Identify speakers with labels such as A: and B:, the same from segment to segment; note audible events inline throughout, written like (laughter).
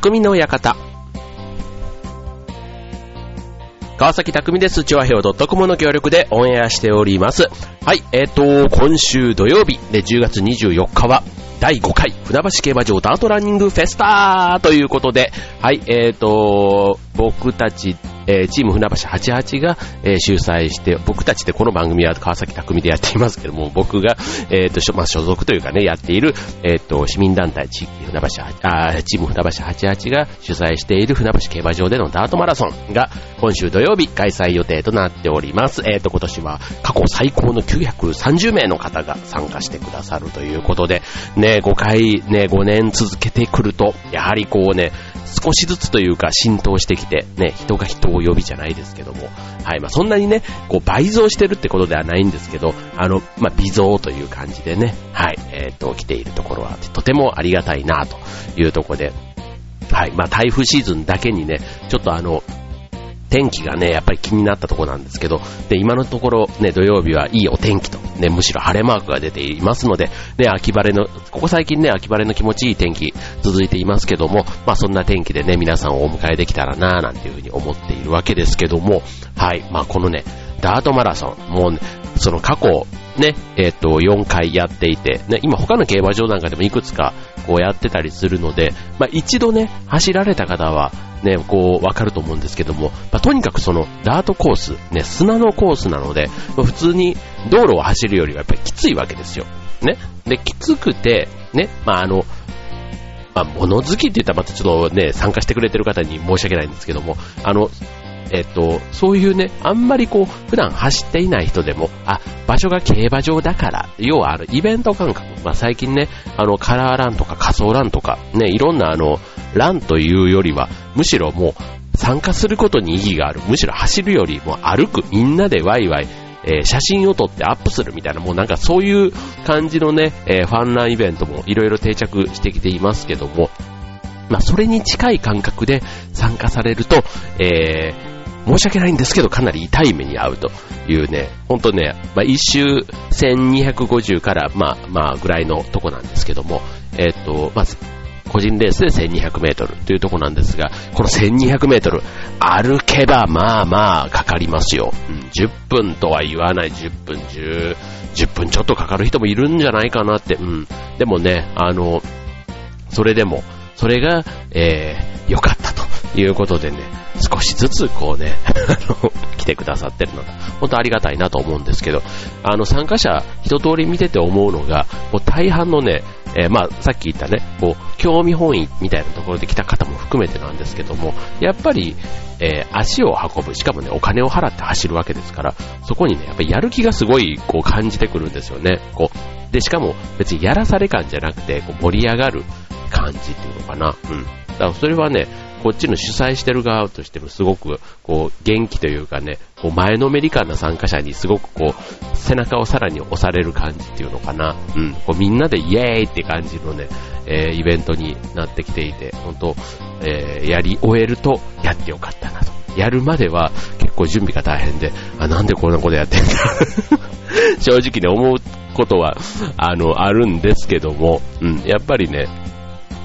A: 匠の館。川崎匠です。チワヘオ .com の協力でオンエアしております。はい、えっ、ー、と、今週土曜日で10月24日は、第5回船橋競馬場ダートランニングフェスタということで、はい、えっ、ー、と、僕たちえー、チーム船橋88が、えー、主催して、僕たちでこの番組は川崎匠でやっていますけども、僕が、えっ、と、まあ、所属というかね、やっている、えっ、と、市民団体地域船橋、あチーム船橋88が主催している船橋競馬場でのダートマラソンが今週土曜日開催予定となっております。えっ、と、今年は過去最高の930名の方が参加してくださるということで、ね、5回、ね、5年続けてくると、やはりこうね、少しずつというか浸透してきて、ね、人が人を呼びじゃないですけども、はい、まあそんなにね、こう倍増してるってことではないんですけど、あの、まあ微増という感じでね、はい、えっ、と、来ているところはとてもありがたいなというところで、はい、まあ台風シーズンだけにね、ちょっとあの、天気がね、やっぱり気になったところなんですけど、で、今のところね、土曜日はいいお天気と、ね、むしろ晴れマークが出ていますので、ね、秋晴れの、ここ最近ね、秋晴れの気持ちいい天気続いていますけども、まあそんな天気でね、皆さんをお迎えできたらなぁなんていうふうに思っているわけですけども、はい、まあこのね、ダートマラソン、もうね、その過去、ね、えっ、と、4回やっていて、ね、今他の競馬場なんかでもいくつかこうやってたりするので、まあ一度ね、走られた方は、ね、こう、わかると思うんですけども、まあ、とにかくその、ダートコース、ね、砂のコースなので、まあ、普通に道路を走るよりはやっぱりきついわけですよ。ね。で、きつくて、ね、まあ、あの、まあ、物好きって言ったらまたちょっとね、参加してくれてる方に申し訳ないんですけども、あの、えっと、そういうね、あんまりこう、普段走っていない人でも、あ、場所が競馬場だから、要はあの、イベント感覚、まあ、最近ね、あの、カラーランとか仮想ランとか、ね、いろんなあの、ランというよりは、むしろもう、参加することに意義がある。むしろ走るよりも歩く、みんなでワイワイ、えー、写真を撮ってアップするみたいな、もうなんかそういう感じのね、えー、ファンランイベントもいろいろ定着してきていますけども、まあ、それに近い感覚で参加されると、えー、申し訳ないんですけど、かなり痛い目に遭うというね、ほんとね、まあ、一周1250から、まあ、まあ、ぐらいのとこなんですけども、えっ、と、まず、個人レースで1200メートルというとこなんですが、この1200メートル、歩けばまあまあかかりますよ。うん、10分とは言わない、10分、10、10分ちょっとかかる人もいるんじゃないかなって、うん。でもね、あの、それでも、それが、えー、良かったということでね、少しずつこうね、(laughs) 来てくださってるのが、本当ありがたいなと思うんですけど、あの、参加者一通り見てて思うのが、もう大半のね、えー、まあ、さっき言ったね、こう、興味本位みたいなところで来た方も含めてなんですけども、やっぱり、えー、足を運ぶ、しかもね、お金を払って走るわけですから、そこにね、やっぱりやる気がすごい、こう、感じてくるんですよね。こう、で、しかも別にやらされ感じゃなくて、こう盛り上がる感じっていうのかな。うん。だからそれはね、こっちの主催してる側としてもすごく、こう、元気というかね、こう、前のめり感な参加者にすごくこう、背中をさらに押される感じっていうのかな。うん。こう、みんなでイエーイって感じのね、えー、イベントになってきていて、本当えー、やり終えると、やってよかったなと。やるまでは結構準備が大変で、あ、なんでこんなことやってんだ (laughs) 正直ね、思うことは、あの、あるんですけども、うん、やっぱりね、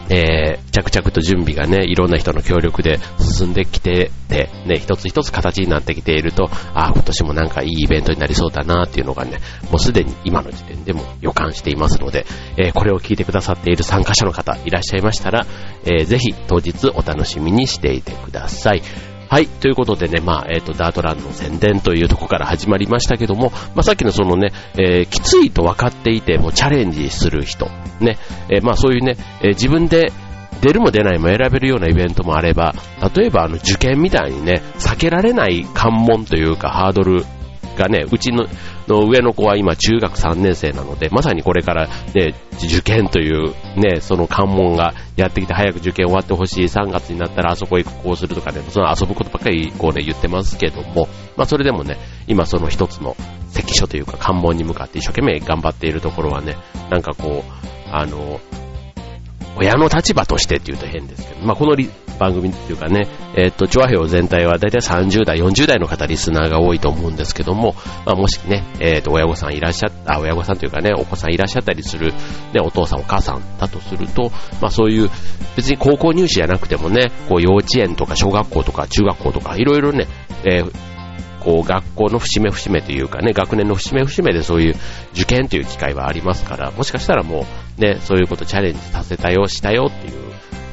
A: えー、着々と準備がね、いろんな人の協力で進んできてて、ね、一つ一つ形になってきていると、ああ、今年もなんかいいイベントになりそうだなっていうのがね、もうすでに今の時点でも予感していますので、えー、これを聞いてくださっている参加者の方いらっしゃいましたら、えー、ぜひ当日お楽しみにしていてください。はい。ということでね、まあ、えっ、ー、と、ダートランの宣伝というとこから始まりましたけども、まあ、さっきのそのね、えー、きついと分かっていてもチャレンジする人、ね、えー、まあ、そういうね、え自分で出るも出ないも選べるようなイベントもあれば、例えばあの受験みたいにね、避けられない関門というかハードルがね、うちのの上の子は今中学3年生なので、まさにこれからね、受験というね、その関門がやってきて早く受験終わってほしい、3月になったらあそこ行く、こうするとかね、その遊ぶことばっかりこうね、言ってますけども、まあそれでもね、今その一つの関所というか関門に向かって一生懸命頑張っているところはね、なんかこう、あの、親の立場としてって言うと変ですけど、まあ、この番組っていうかね、えっ、と、チョアヘオ全体はだいたい30代、40代の方、リスナーが多いと思うんですけども、まあ、もしね、えっ、と、親御さんいらっしゃった、親御さんというかね、お子さんいらっしゃったりする、ね、お父さんお母さんだとすると、まあ、そういう、別に高校入試じゃなくてもね、こう、幼稚園とか小学校とか中学校とか、いろいろね、えーこう学校の節目節目というかね、学年の節目節目でそういう受験という機会はありますから、もしかしたらもうね、そういうことチャレンジさせたよ、したよっていう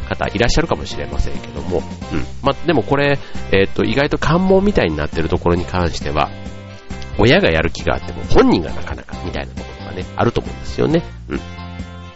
A: 方いらっしゃるかもしれませんけども、うん。まあ、でもこれ、えっ、と、意外と関門みたいになってるところに関しては、親がやる気があっても本人がなかなかみたいなところがね、あると思うんですよね。うん。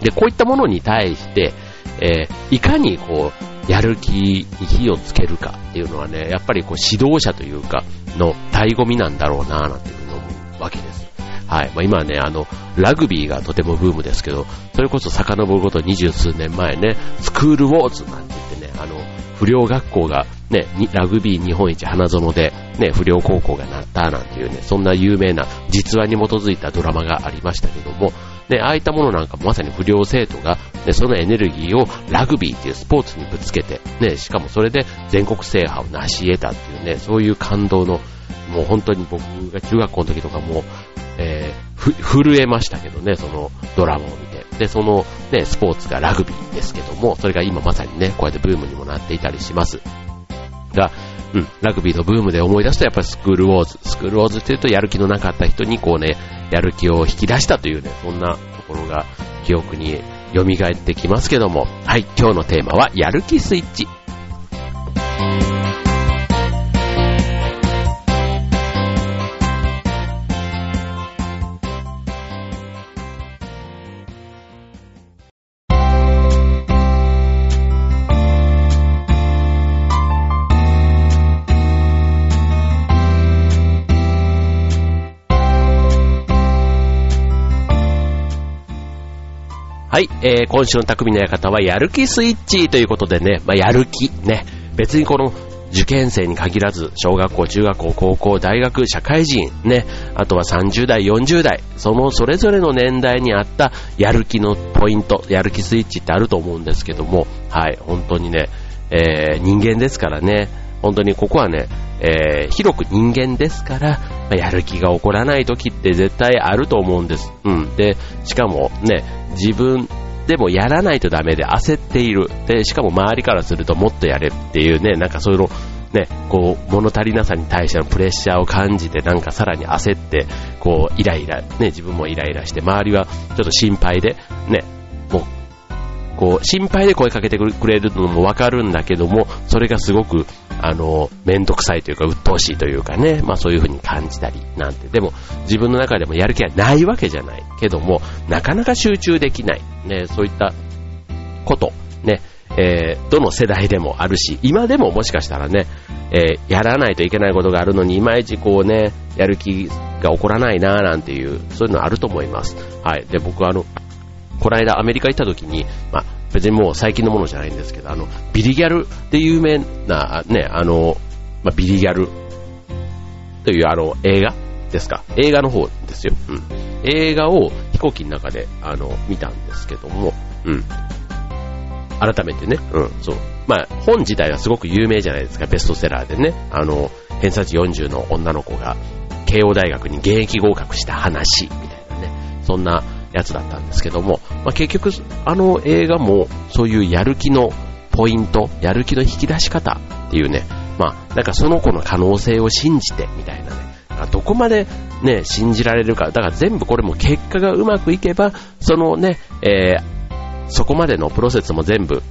A: で、こういったものに対して、えー、いかにこう、やる気に火をつけるかっていうのはね、やっぱりこう指導者というか、の醍醐味なんだろうなぁなんていうふうに思うわけです。はい。まあ、今ね、あの、ラグビーがとてもブームですけど、それこそ遡ること二十数年前ね、スクールウォーズなんて言ってね、あの、不良学校がね、ラグビー日本一花園で、ね、不良高校がなったなんていうね、そんな有名な実話に基づいたドラマがありましたけども、ね、ああいったものなんかまさに不良生徒が、ね、そのエネルギーをラグビーっていうスポーツにぶつけて、ね、しかもそれで全国制覇を成し得たっていうね、そういう感動の、もう本当に僕が中学校の時とかも、えー、震えましたけどね、そのドラマを見て。で、そのね、スポーツがラグビーですけども、それが今まさにね、こうやってブームにもなっていたりします。が、うん、ラグビーのブームで思い出すとやっぱりスクールウォーズ。スクールウォーズっていうとやる気のなかった人にこうね、やる気を引き出したというね、そんなところが記憶に蘇ってきますけども、はい、今日のテーマはやる気スイッチ。はい、えー、今週の匠の館はやる気スイッチということでね、まあ、やる気、ね、別にこの受験生に限らず、小学校、中学校、高校、大学、社会人、ね、あとは30代、40代、そのそれぞれの年代にあったやる気のポイント、やる気スイッチってあると思うんですけども、はい、本当にね、えー、人間ですからね、本当にここはね、えー、広く人間ですから、まあ、やる気が起こらない時って絶対あると思うんです。うん。で、しかもね、自分でもやらないとダメで焦っている。で、しかも周りからするともっとやれっていうね、なんかそういうの、ね、こう、物足りなさに対してのプレッシャーを感じて、なんかさらに焦って、こう、イライラ、ね、自分もイライラして、周りはちょっと心配で、ね、もう、こう、心配で声かけてくれるのもわかるんだけども、それがすごく、あの、めんどくさいというか、鬱陶しいというかね、まあそういう風に感じたりなんて。でも、自分の中でもやる気がないわけじゃないけども、なかなか集中できない。ね、そういったこと、ね、えー、どの世代でもあるし、今でももしかしたらね、えー、やらないといけないことがあるのに、いまいちこうね、やる気が起こらないなーなんていう、そういうのあると思います。はい。で、僕はあの、この間アメリカ行った時に、まあ、別にもう最近のものじゃないんですけど、あの、ビリギャルで有名な、ね、あの、まあ、ビリギャルというあの、映画ですか？映画の方ですよ。うん。映画を飛行機の中で、あの、見たんですけども、うん。改めてね、うん、そう。まあ、本自体はすごく有名じゃないですか、ベストセラーでね。あの、偏差値40の女の子が、慶応大学に現役合格した話、みたいなね。そんなやつだったんですけども、まあ、結局、あの映画もそういうやる気のポイント、やる気の引き出し方っていうね、まあ、なんかその子の可能性を信じてみたいなね、どこまでね、信じられるか、だから全部これも結果がうまくいけば、そのね、えー、そこまでのプロセスも全部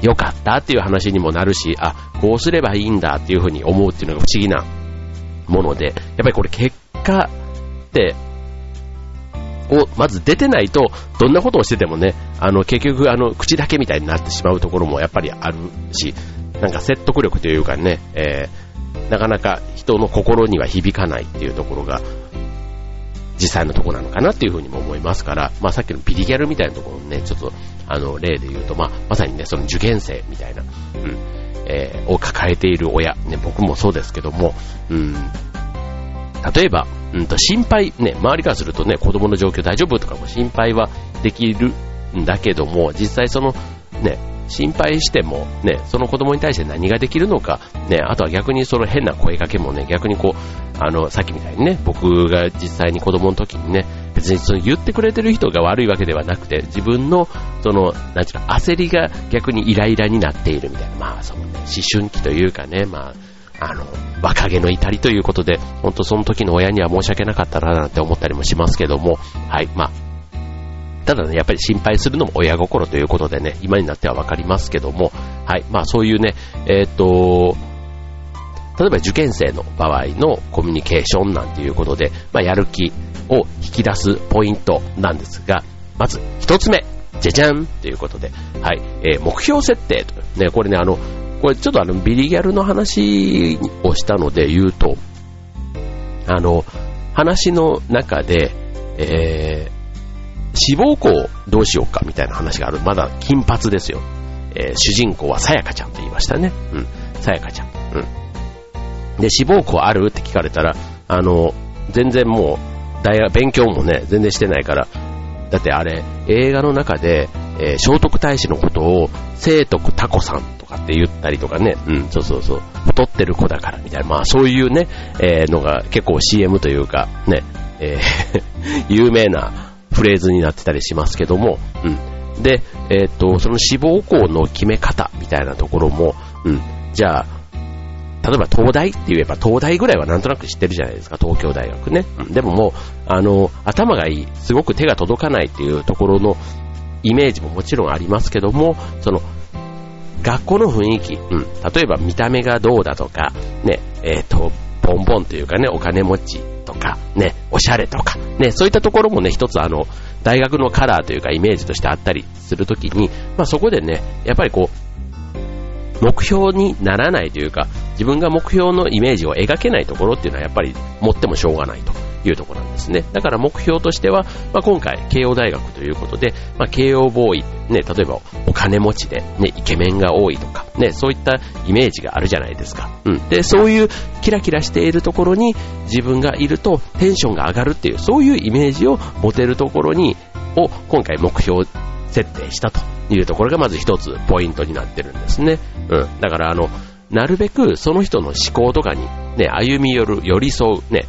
A: 良かったっていう話にもなるし、あ、こうすればいいんだっていうふうに思うっていうのが不思議なもので、やっぱりこれ結果ってをまず出てないと、どんなことをしててもね、あの、結局、あの、口だけみたいになってしまうところもやっぱりあるし、なんか説得力というかね、えー、なかなか人の心には響かないっていうところが、実際のところなのかなっていうふうにも思いますから、まあさっきのビリギャルみたいなところのね、ちょっと、あの、例で言うと、まあ、まさにね、その受験生みたいな、うん、えー、を抱えている親、ね、僕もそうですけども、うん、例えば、うんと心配、ね、周りからするとね、子供の状況大丈夫とかも心配はできるんだけども、実際その、ね、心配しても、ね、その子供に対して何ができるのか、ね、あとは逆にその変な声かけもね、逆にこう、あの、さっきみたいにね、僕が実際に子供の時にね、別にその言ってくれてる人が悪いわけではなくて、自分の、その、なんちゅうか、焦りが逆にイライラになっているみたいな、まあ、そのね、思春期というかね、まあ、あの、若気の至りということで、本当その時の親には申し訳なかったななんて思ったりもしますけども、はい、まあ、ただね、やっぱり心配するのも親心ということでね、今になってはわかりますけども、はい、まあそういうね、えー、っと、例えば受験生の場合のコミュニケーションなんていうことで、まあやる気を引き出すポイントなんですが、まず一つ目、じゃじゃんということで、はい、えー、目標設定と。ね、これね、あの、これちょっとあの、ビリギャルの話をしたので言うと、あの、話の中で、えー、志望校どうしようかみたいな話がある。まだ金髪ですよ。えー、主人公はさやかちゃんと言いましたね。うん。さやかちゃん。うん。で、志望校ある？って聞かれたら、あの、全然もう、大学、勉強もね、全然してないから、だってあれ、映画の中で、えー、聖徳太子のことを、聖徳タコさんとかって言ったりとかね、うん、そうそうそう、太ってる子だからみたいな、まあそういうね、えー、のが結構 CM というか、ね、えー (laughs) 有名な、フレーズになってたりしますけども、うん。で、えっ、と、その志望校の決め方みたいなところも、うん。じゃあ、例えば東大って言えば東大ぐらいはなんとなく知ってるじゃないですか、東京大学ね。うん、でももう、あの、頭がいい、すごく手が届かないっていうところのイメージももちろんありますけども、その、学校の雰囲気、うん、例えば見た目がどうだとか、ね、えっ、ー、と、ボンボンというかね、お金持ちとか、ね、おしゃれとか、ね、そういったところもね、一つあの、大学のカラーというかイメージとしてあったりするときに、まあそこでね、やっぱりこう、目標にならないというか、自分が目標のイメージを描けないところっていうのはやっぱり持ってもしょうがないと。いうところなんですね。だから目標としては、まあ、今回、慶応大学ということで、まあ、慶応ボーイ、ね、例えばお金持ちで、ね、イケメンが多いとか、ね、そういったイメージがあるじゃないですか。うん。で、そういうキラキラしているところに自分がいるとテンションが上がるっていう、そういうイメージを持てるところに、を今回目標設定したというところがまず一つポイントになってるんですね。うん。だからあの、なるべくその人の思考とかにね、歩み寄る、寄り添う、ね、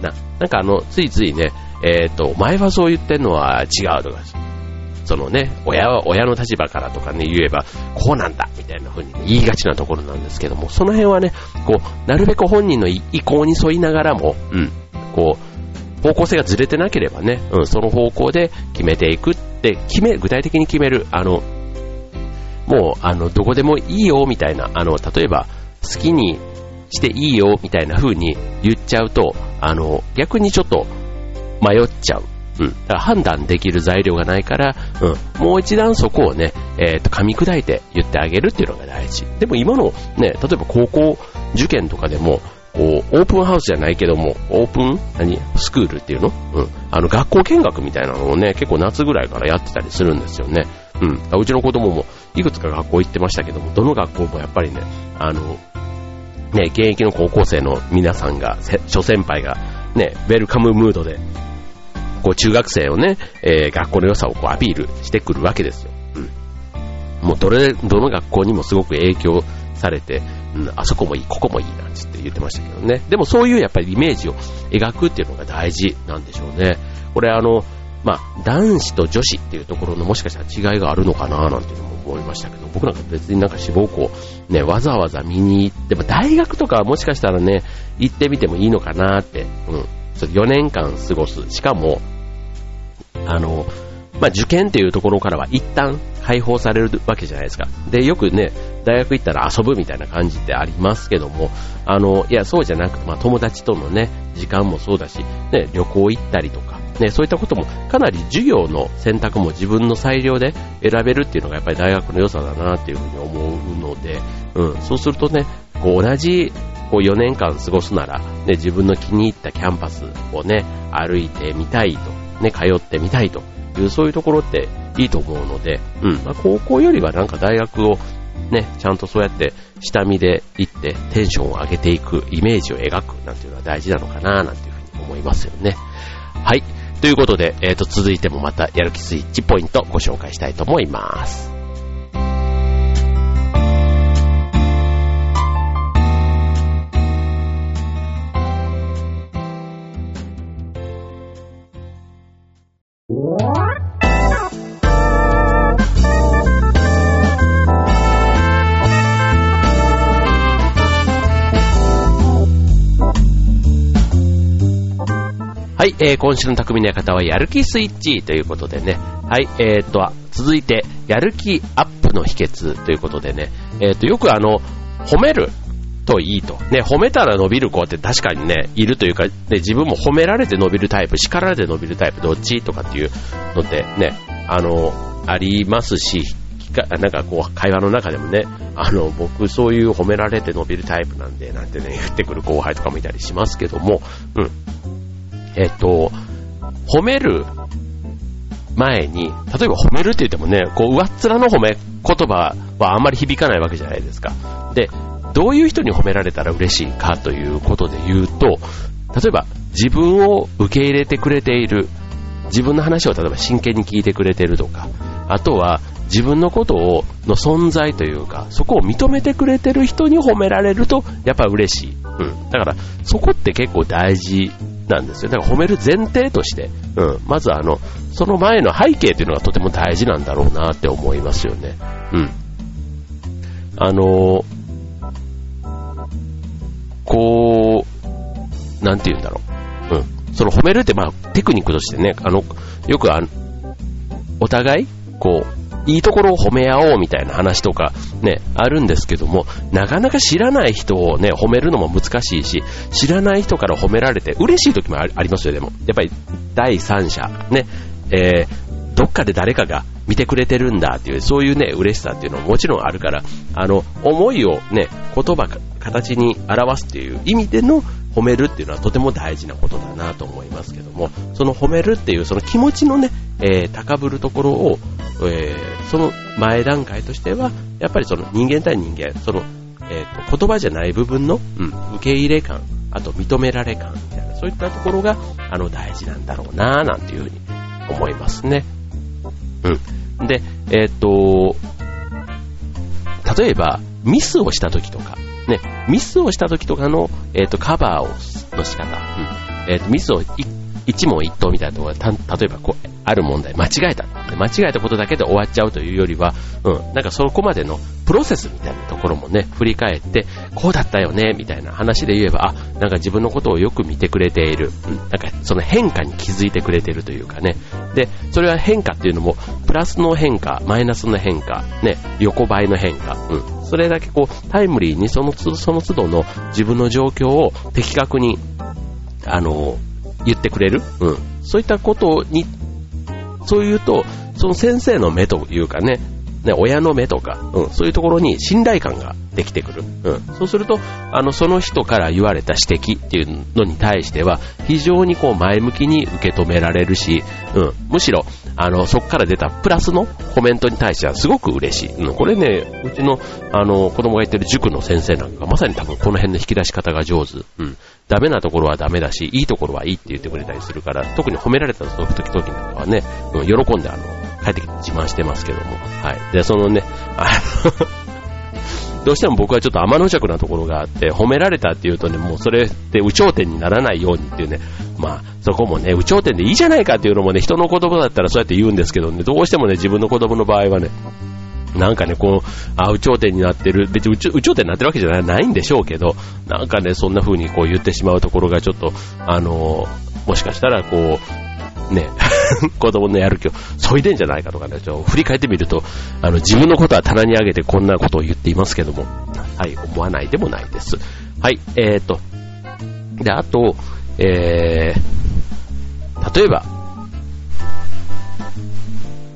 A: な、なんかあの、ついついね、えっ、ー、と、前はそう言ってんのは違うとか、そのね、親は、親の立場からとかね、言えば、こうなんだみたいな風に、言いがちなところなんですけども、その辺はね、こう、なるべく本人の意向に沿いながらも、うん、こう、方向性がずれてなければね、うん、その方向で決めていくって、決め、具体的に決める、あの、もう、あの、どこでもいいよ、みたいな、あの、例えば、好きにしていいよ、みたいな風に言っちゃうと、あの、逆にちょっと迷っちゃう。うん。だから判断できる材料がないから、うん。もう一段そこをね、えっ、ー、と、噛み砕いて言ってあげるっていうのが大事。でも今のね、例えば高校受験とかでも、こう、オープンハウスじゃないけども、オープン何？スクールっていうの？うん。あの、学校見学みたいなのをね、結構夏ぐらいからやってたりするんですよね。うん。うちの子供もいくつか学校行ってましたけども、どの学校もやっぱりね、あの、ね、現役の高校生の皆さんが、諸先輩が、ね、ウェルカムムードで、こう中学生をね、えー、学校の良さをこうアピールしてくるわけですよ。うん。もうどれ、どの学校にもすごく影響されて、うん、あそこもいい、ここもいいなんつって言ってましたけどね。でもそういうやっぱりイメージを描くっていうのが大事なんでしょうね。これあの、まあ、男子と女子っていうところのもしかしたら違いがあるのかななんていうのも思いましたけど、僕なんか別になんか志望校、ね、わざわざ見に行って、も大学とかもしかしたらね、行ってみてもいいのかなって、うん。4年間過ごす。しかも、あの、まあ、受験っていうところからは一旦解放されるわけじゃないですか。で、よくね、大学行ったら遊ぶみたいな感じってありますけども、あの、いや、そうじゃなくて、まあ、友達とのね、時間もそうだし、ね、旅行行ったりとか、ね、そういったこともかなり授業の選択も自分の裁量で選べるっていうのがやっぱり大学の良さだなっていうふうに思うので、うん、そうするとね、こう同じこう4年間過ごすなら、ね、自分の気に入ったキャンパスをね、歩いてみたいと、ね、通ってみたいという、そういうところっていいと思うので、うん、まあ、高校よりはなんか大学をね、ちゃんとそうやって下見で行ってテンションを上げていく、イメージを描くなんていうのは大事なのかななんていうふうに思いますよね。はい。ということで、えっ、ー、と、続いてもまたやる気スイッチポイントご紹介したいと思います。はい、えー、今週の匠の館はやる気スイッチということでね。はい、えー、っと、続いて、やる気アップの秘訣ということでね。えー、っと、よくあの、褒めるといいと。ね、褒めたら伸びる子って確かにね、いるというか、ね、自分も褒められて伸びるタイプ、叱られて伸びるタイプ、どっちとかっていうのってね、あの、ありますし、なんかこう、会話の中でもね、あの、僕そういう褒められて伸びるタイプなんで、なんてね、言ってくる後輩とかもいたりしますけども、うん。えっと、褒める前に、例えば褒めるって言ってもね、こう、上っ面の褒め言葉はあんまり響かないわけじゃないですか。で、どういう人に褒められたら嬉しいかということで言うと、例えば自分を受け入れてくれている、自分の話を例えば真剣に聞いてくれているとか、あとは自分のことを、の存在というか、そこを認めてくれてる人に褒められると、やっぱ嬉しい。うん。だから、そこって結構大事なんですよ。だから褒める前提として、うん、まずあの、その前の背景というのがとても大事なんだろうなって思いますよね。うん。あのこう、なんて言うんだろう。うん。その褒めるって、まあ、テクニックとしてね、あの、よくあお互い、こう、いいところを褒め合おうみたいな話とかね、あるんですけども、なかなか知らない人をね、褒めるのも難しいし、知らない人から褒められて嬉しい時もありますよ、でも。やっぱり第三者、ね、えー、どっかで誰かが見てくれてるんだっていう、そういうね、嬉しさっていうのももちろんあるから、あの、思いをね、言葉、形に表すっていう意味での褒めるっていうのはとても大事なことだなと思いますけども、その褒めるっていうその気持ちのね、えー、高ぶるところを、えー、その前段階としては、やっぱりその人間対人間、その、えーと、言葉じゃない部分の、うん、受け入れ感、あと認められ感みたいな、そういったところが、あの、大事なんだろうななんていうふうに思いますね。うん。で、えっ、ー、と、例えば、ミスをした時とか、ね、ミスをした時とかの、えっ、ー、と、カバーを、の仕方、うん。えっ、ー、と、ミスを一問一答みたいなところが、例えばこう、ある問題、間違えた。間違えたことだけで終わっちゃうというよりは、うん、なんかそこまでのプロセスみたいなところもね、振り返って、こうだったよね、みたいな話で言えば、あ、なんか自分のことをよく見てくれている。うん、なんかその変化に気づいてくれているというかね。で、それは変化っていうのも、プラスの変化、マイナスの変化、ね、横ばいの変化、うん。それだけこう、タイムリーにその都度その都度の自分の状況を的確に、あの、言ってくれる？うん。そういったことに、そう言うと、その先生の目というかね、ね、親の目とか、うん、そういうところに信頼感ができてくる。うん、そうすると、あの、その人から言われた指摘っていうのに対しては、非常にこう前向きに受け止められるし、うん、むしろ、あの、そこから出たプラスのコメントに対してはすごく嬉しい。うん、これね、うちの、あの、子供が言ってる塾の先生なんか、まさに多分この辺の引き出し方が上手。うん、ダメなところはダメだし、いいところはいいって言ってくれたりするから、特に褒められた時々なんかはね、うん、喜んであの、帰ってきて自慢してますけども。はい。で、そのね、あのどうしても僕はちょっと天の弱なところがあって、褒められたっていうとね、もうそれって有頂天にならないようにっていうね、まあ、そこもね、有頂天でいいじゃないかっていうのもね、人の言葉だったらそうやって言うんですけどね、どうしてもね、自分の子供の場合はね、なんかね、こう、あ、有頂天になってる、別に有頂天になってるわけじゃないんでしょうけど、なんかね、そんな風にこう言ってしまうところがちょっと、あのもしかしたらこう、ね、(laughs) 子供のやる気を削いでんじゃないかとかね、ちょ振り返ってみると、あの、自分のことは棚に上げてこんなことを言っていますけども、はい、思わないでもないです。はい、えーと、で、あと、えー、例えば、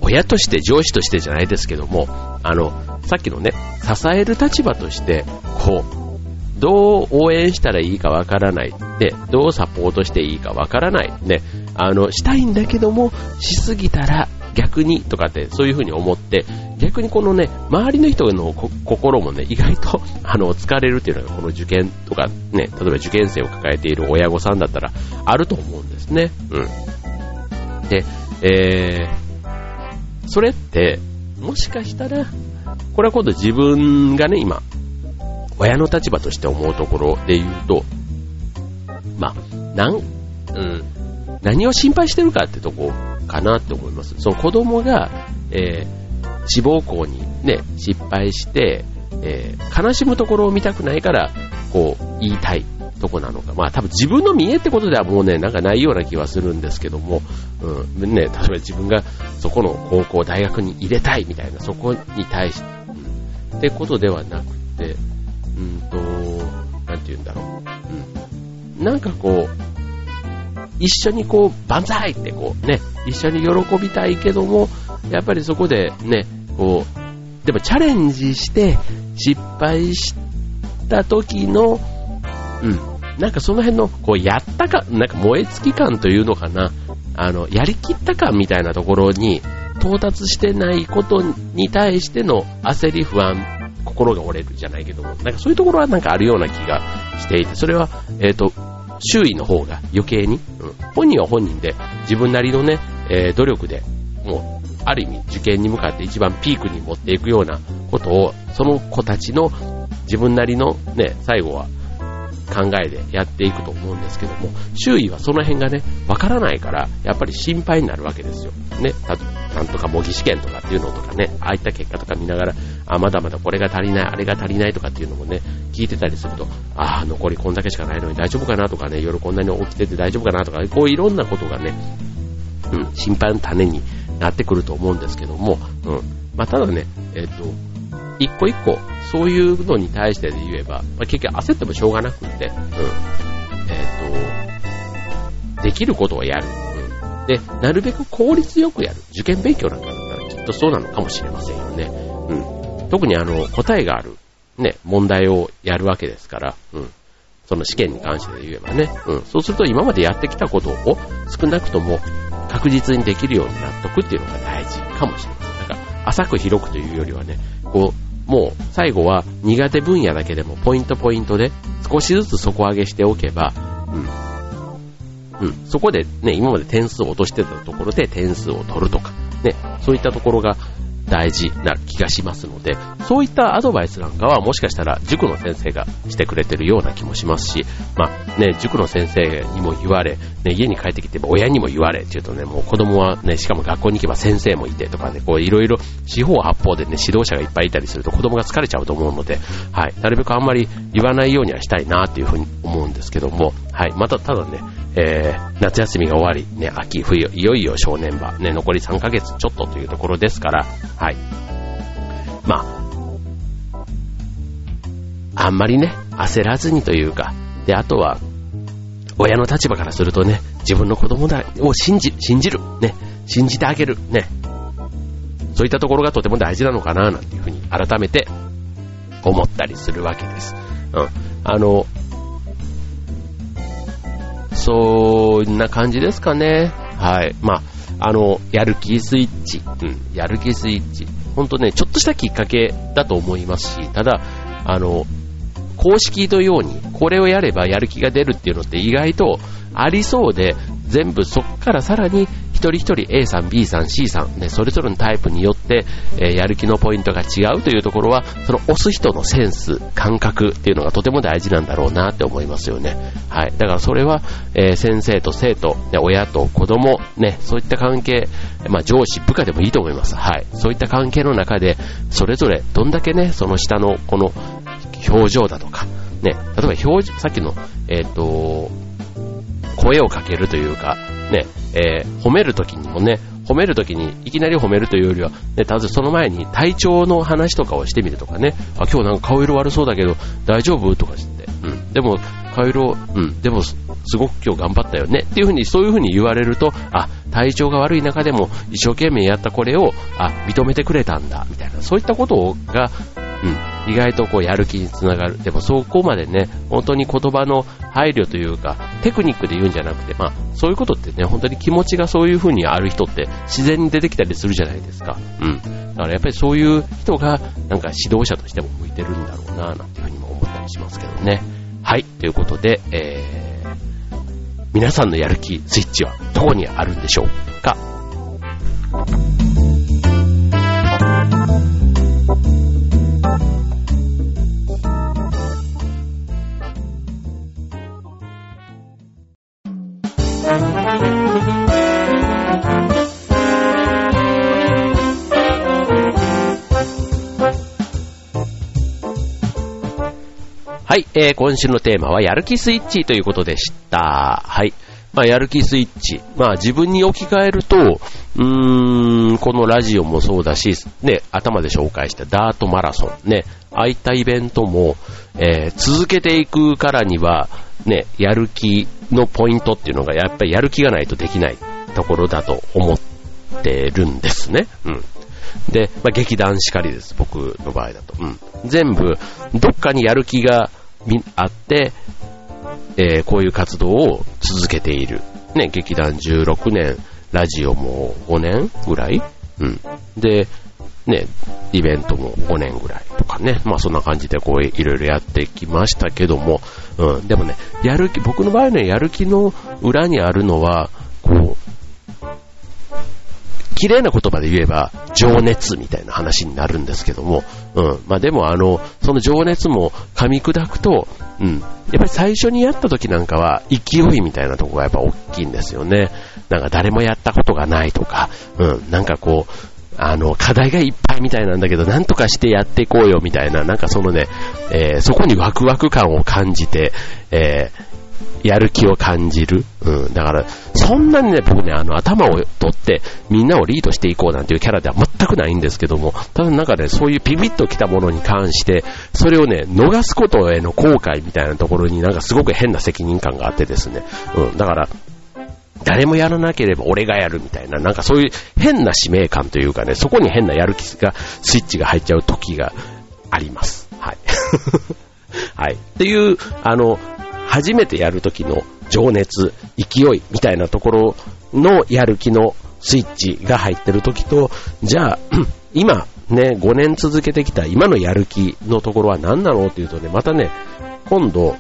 A: 親として上司としてじゃないですけども、あの、さっきのね、支える立場として、こう、どう応援したらいいかわからない。で、どうサポートしていいかわからない。ね、あの、したいんだけども、しすぎたら逆にとかって、そういう風に思って、逆にこのね、周りの人の心もね、意外と、(laughs) あの、疲れるっていうのが、この受験とかね、例えば受験生を抱えている親御さんだったら、あると思うんですね。うん。で、えー、それって、もしかしたら、これは今度自分がね、今、親の立場として思うところで言うと、まあ、なん、うん、何を心配してるかってとこかなって思います。その子供が、えー、志望校にね、失敗して、えー、悲しむところを見たくないから、こう、言いたいとこなのか。まあ多分自分の見栄ってことではもうね、なんかないような気はするんですけども、うん、ね、例えば自分がそこの高校、大学に入れたいみたいな、そこに対して、うん、ってことではなくて、うんと、なんて言うんだろう。うん。なんかこう、一緒にこう、万歳ってこうね、一緒に喜びたいけども、やっぱりそこでね、こう、でもチャレンジして失敗した時の、うん、なんかその辺の、こう、やったか、なんか燃え尽き感というのかな、あの、やりきった感みたいなところに到達してないことに対しての焦り不安、心が折れるじゃないけども、なんかそういうところはなんかあるような気がしていて、それは、えっ、ー、と、周囲の方が余計に、うん、本人は本人で自分なりのね、えー、努力で、もう、ある意味受験に向かって一番ピークに持っていくようなことを、その子たちの自分なりのね、最後は考えでやっていくと思うんですけども、周囲はその辺がね、わからないから、やっぱり心配になるわけですよ。ね、たなんとか模擬試験とかっていうのとかね、ああいった結果とか見ながら、あ、まだまだこれが足りない、あれが足りないとかっていうのもね、聞いてたりすると、ああ、残りこんだけしかないのに大丈夫かなとかね、夜こんなに起きてて大丈夫かなとか、こういろんなことがね、うん、心配の種になってくると思うんですけども、うん。まあ、ただね、えっ、ー、と、一個一個、そういうのに対してで言えば、まあ、結局焦ってもしょうがなくって、うん。えっ、ー、と、できることをやる。うん。で、なるべく効率よくやる。受験勉強なんかだったらきっとそうなのかもしれませんよね。うん。特にあの、答えがある、ね、問題をやるわけですから、うん。その試験に関して言えばね。うん。そうすると今までやってきたことを少なくとも確実にできるようになっとくっていうのが大事かもしれません。だから、浅く広くというよりはね、こう、もう最後は苦手分野だけでもポイントポイントで少しずつ底上げしておけば、うん。うん。そこでね、今まで点数を落としてたところで点数を取るとか、ね、そういったところが大事な気がしますので、そういったアドバイスなんかはもしかしたら塾の先生がしてくれてるような気もしますし、まあね、塾の先生にも言われ、ね、家に帰ってきても親にも言われっていうとね、もう子供はね、しかも学校に行けば先生もいてとかね、こういろいろ四方八方でね、指導者がいっぱいいたりすると子供が疲れちゃうと思うので、はい、なるべくあんまり言わないようにはしたいなっていうふうに思うんですけども、はい、またただね、えー、夏休みが終わり、ね、秋、冬、いよいよ正念場、ね、残り3ヶ月ちょっとというところですから、はい。まあ、あんまりね、焦らずにというか、で、あとは、親の立場からするとね、自分の子供だを信じ、信じる、ね、信じてあげる、ね、そういったところがとても大事なのかな、なんていうふうに改めて思ったりするわけです。うん。あの、そんな感じですかね。はい。まあ、あの、やる気スイッチ。うん、やる気スイッチ。ほんとね、ちょっとしたきっかけだと思いますし、ただ、あの、公式のように、これをやればやる気が出るっていうのって意外とありそうで、全部そっからさらに一人一人 A さん、B さん、C さん、ね、それぞれのタイプによって、えー、やる気のポイントが違うというところは、その押す人のセンス、感覚っていうのがとても大事なんだろうなって思いますよね。はい。だからそれは、えー、先生と生徒、ね、親と子供、ね、そういった関係、まあ上司、部下でもいいと思います。はい。そういった関係の中で、それぞれどんだけね、その下のこの表情だとか、ね、例えば表情、さっきの、えっ、ー、と、声をかけるというか、ね、えー、褒めるときにもね、褒めるときにいきなり褒めるというよりは、ね、たずその前に体調の話とかをしてみるとかね、あ、今日なんか顔色悪そうだけど大丈夫とかして、うん、でも顔色、うん、でもすごく今日頑張ったよね。っていうふうに、そういうふうに言われると、あ、体調が悪い中でも一生懸命やったこれを、あ、認めてくれたんだ、みたいな、そういったことが、うん、意外とこうやる気につながる。でもそこまでね、本当に言葉の配慮というか、テクニックで言うんじゃなくて、まあ、そういうことってね、本当に気持ちがそういう風にある人って自然に出てきたりするじゃないですか。うん。だからやっぱりそういう人が、なんか指導者としても向いてるんだろうな、なんていう風にも思ったりしますけどね。はい、ということで、えー、皆さんのやる気スイッチはどこにあるんでしょうか？はい、えー、今週のテーマはやる気スイッチということでした。はい。まあ、やる気スイッチ。まあ、自分に置き換えると、うーん、このラジオもそうだし、ね、頭で紹介したダートマラソン、ね、ああいったイベントも、えー、続けていくからには、ね、やる気のポイントっていうのが、やっぱりやる気がないとできないところだと思ってるんですね。うん。で、まあ、劇団しかりです、僕の場合だと。うん。全部、どっかにやる気があって、えーこういう活動を続けている。ね、劇団16年、ラジオも5年ぐらい？うん。で、ね、イベントも5年ぐらいとかね。まあそんな感じでこういろいろやってきましたけども、うん。でもね、やる気、僕の場合ね、やる気の裏にあるのは、こう、綺麗な言葉で言えば、情熱みたいな話になるんですけども、うん。まあでもあの、その情熱も噛み砕くと、うん。やっぱり最初にやった時なんかは、勢いみたいなとこがやっぱ大きいんですよね。なんか誰もやったことがないとか、うん。なんかこう、あの、課題がいっぱいみたいなんだけど、なんとかしてやっていこうよみたいな、なんかそのね、えーそこにワクワク感を感じて、えやる気を感じる。うん。だから、そんなにね、僕ね、あの、頭を取って、みんなをリードしていこうなんていうキャラでは全くないんですけども、ただなんかね、そういうピピッときたものに関して、それをね、逃すことへの後悔みたいなところになんかすごく変な責任感があってですね。うん。だから、誰もやらなければ俺がやるみたいな、なんかそういう変な使命感というかね、そこに変なやる気が、スイッチが入っちゃう時があります。はい。(laughs) はい。っていう、あの、初めてやる時の情熱、勢いみたいなところのやる気のスイッチが入ってる時と、じゃあ、(clears throat) 今、ね、5年続けてきた今のやる気のところは何なのっていうとね、またね、今度、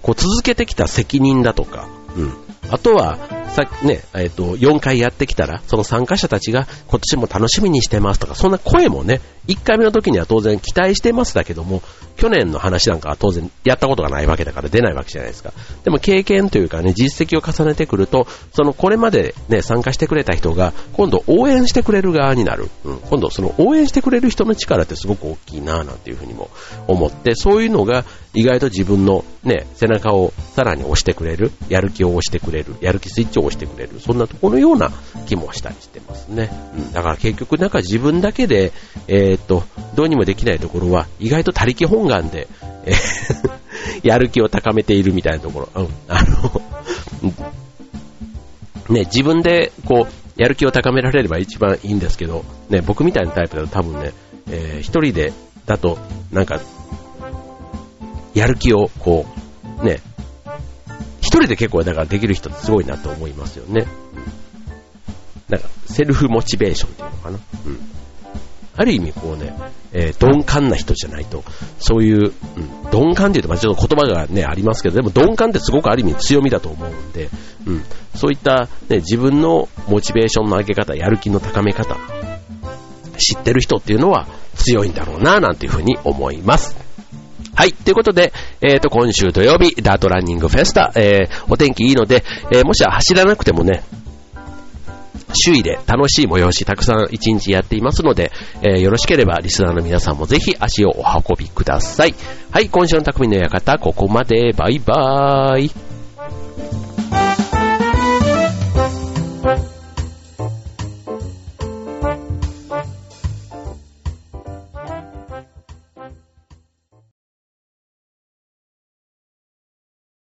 A: こう続けてきた責任だとか、うん。あとは、さね、えっ、と、4回やってきたら、その参加者たちが今年も楽しみにしてますとか、そんな声もね、1回目の時には当然期待してますだけども、去年の話なんかは当然やったことがないわけだから出ないわけじゃないですか。でも経験というかね、実績を重ねてくると、そのこれまでね、参加してくれた人が、今度応援してくれる側になる。うん、今度その応援してくれる人の力ってすごく大きいなぁなんていうふうにも思って、そういうのが意外と自分のね、背中をさらに押してくれる、やる気を押してくれる、やる気スイッチをしてくれる、そんなところのような気もしたりしてますね。うん、だから結局なんか自分だけで、えーっと、どうにもできないところは意外と他力本願で、えー (laughs) やる気を高めているみたいなところ、うん、あの、ね、自分でこう、やる気を高められれば一番いいんですけど、ね、僕みたいなタイプだと多分ね、えー一人でだと、なんか、やる気をこう、ね、一人で結構だからできる人ってすごいなと思いますよね。なんか、セルフモチベーションっていうのかな。うん。ある意味こうね、えー鈍感な人じゃないと、そういう、うん、鈍感っていうと、まあちょっと言葉がね、ありますけど、でも鈍感ってすごくある意味強みだと思うんで、うん、そういった、ね、自分のモチベーションの上げ方、やる気の高め方、知ってる人っていうのは強いんだろうな、なんていうふうに思います。はい。ということで、えっ、と、今週土曜日、ダートランニングフェスタ、えー、お天気いいので、えーもしは走らなくてもね、周囲で楽しい催し、たくさん一日やっていますので、えーよろしければリスナーの皆さんもぜひ足をお運びください。はい、今週の匠の館、ここまで。バイバーイ。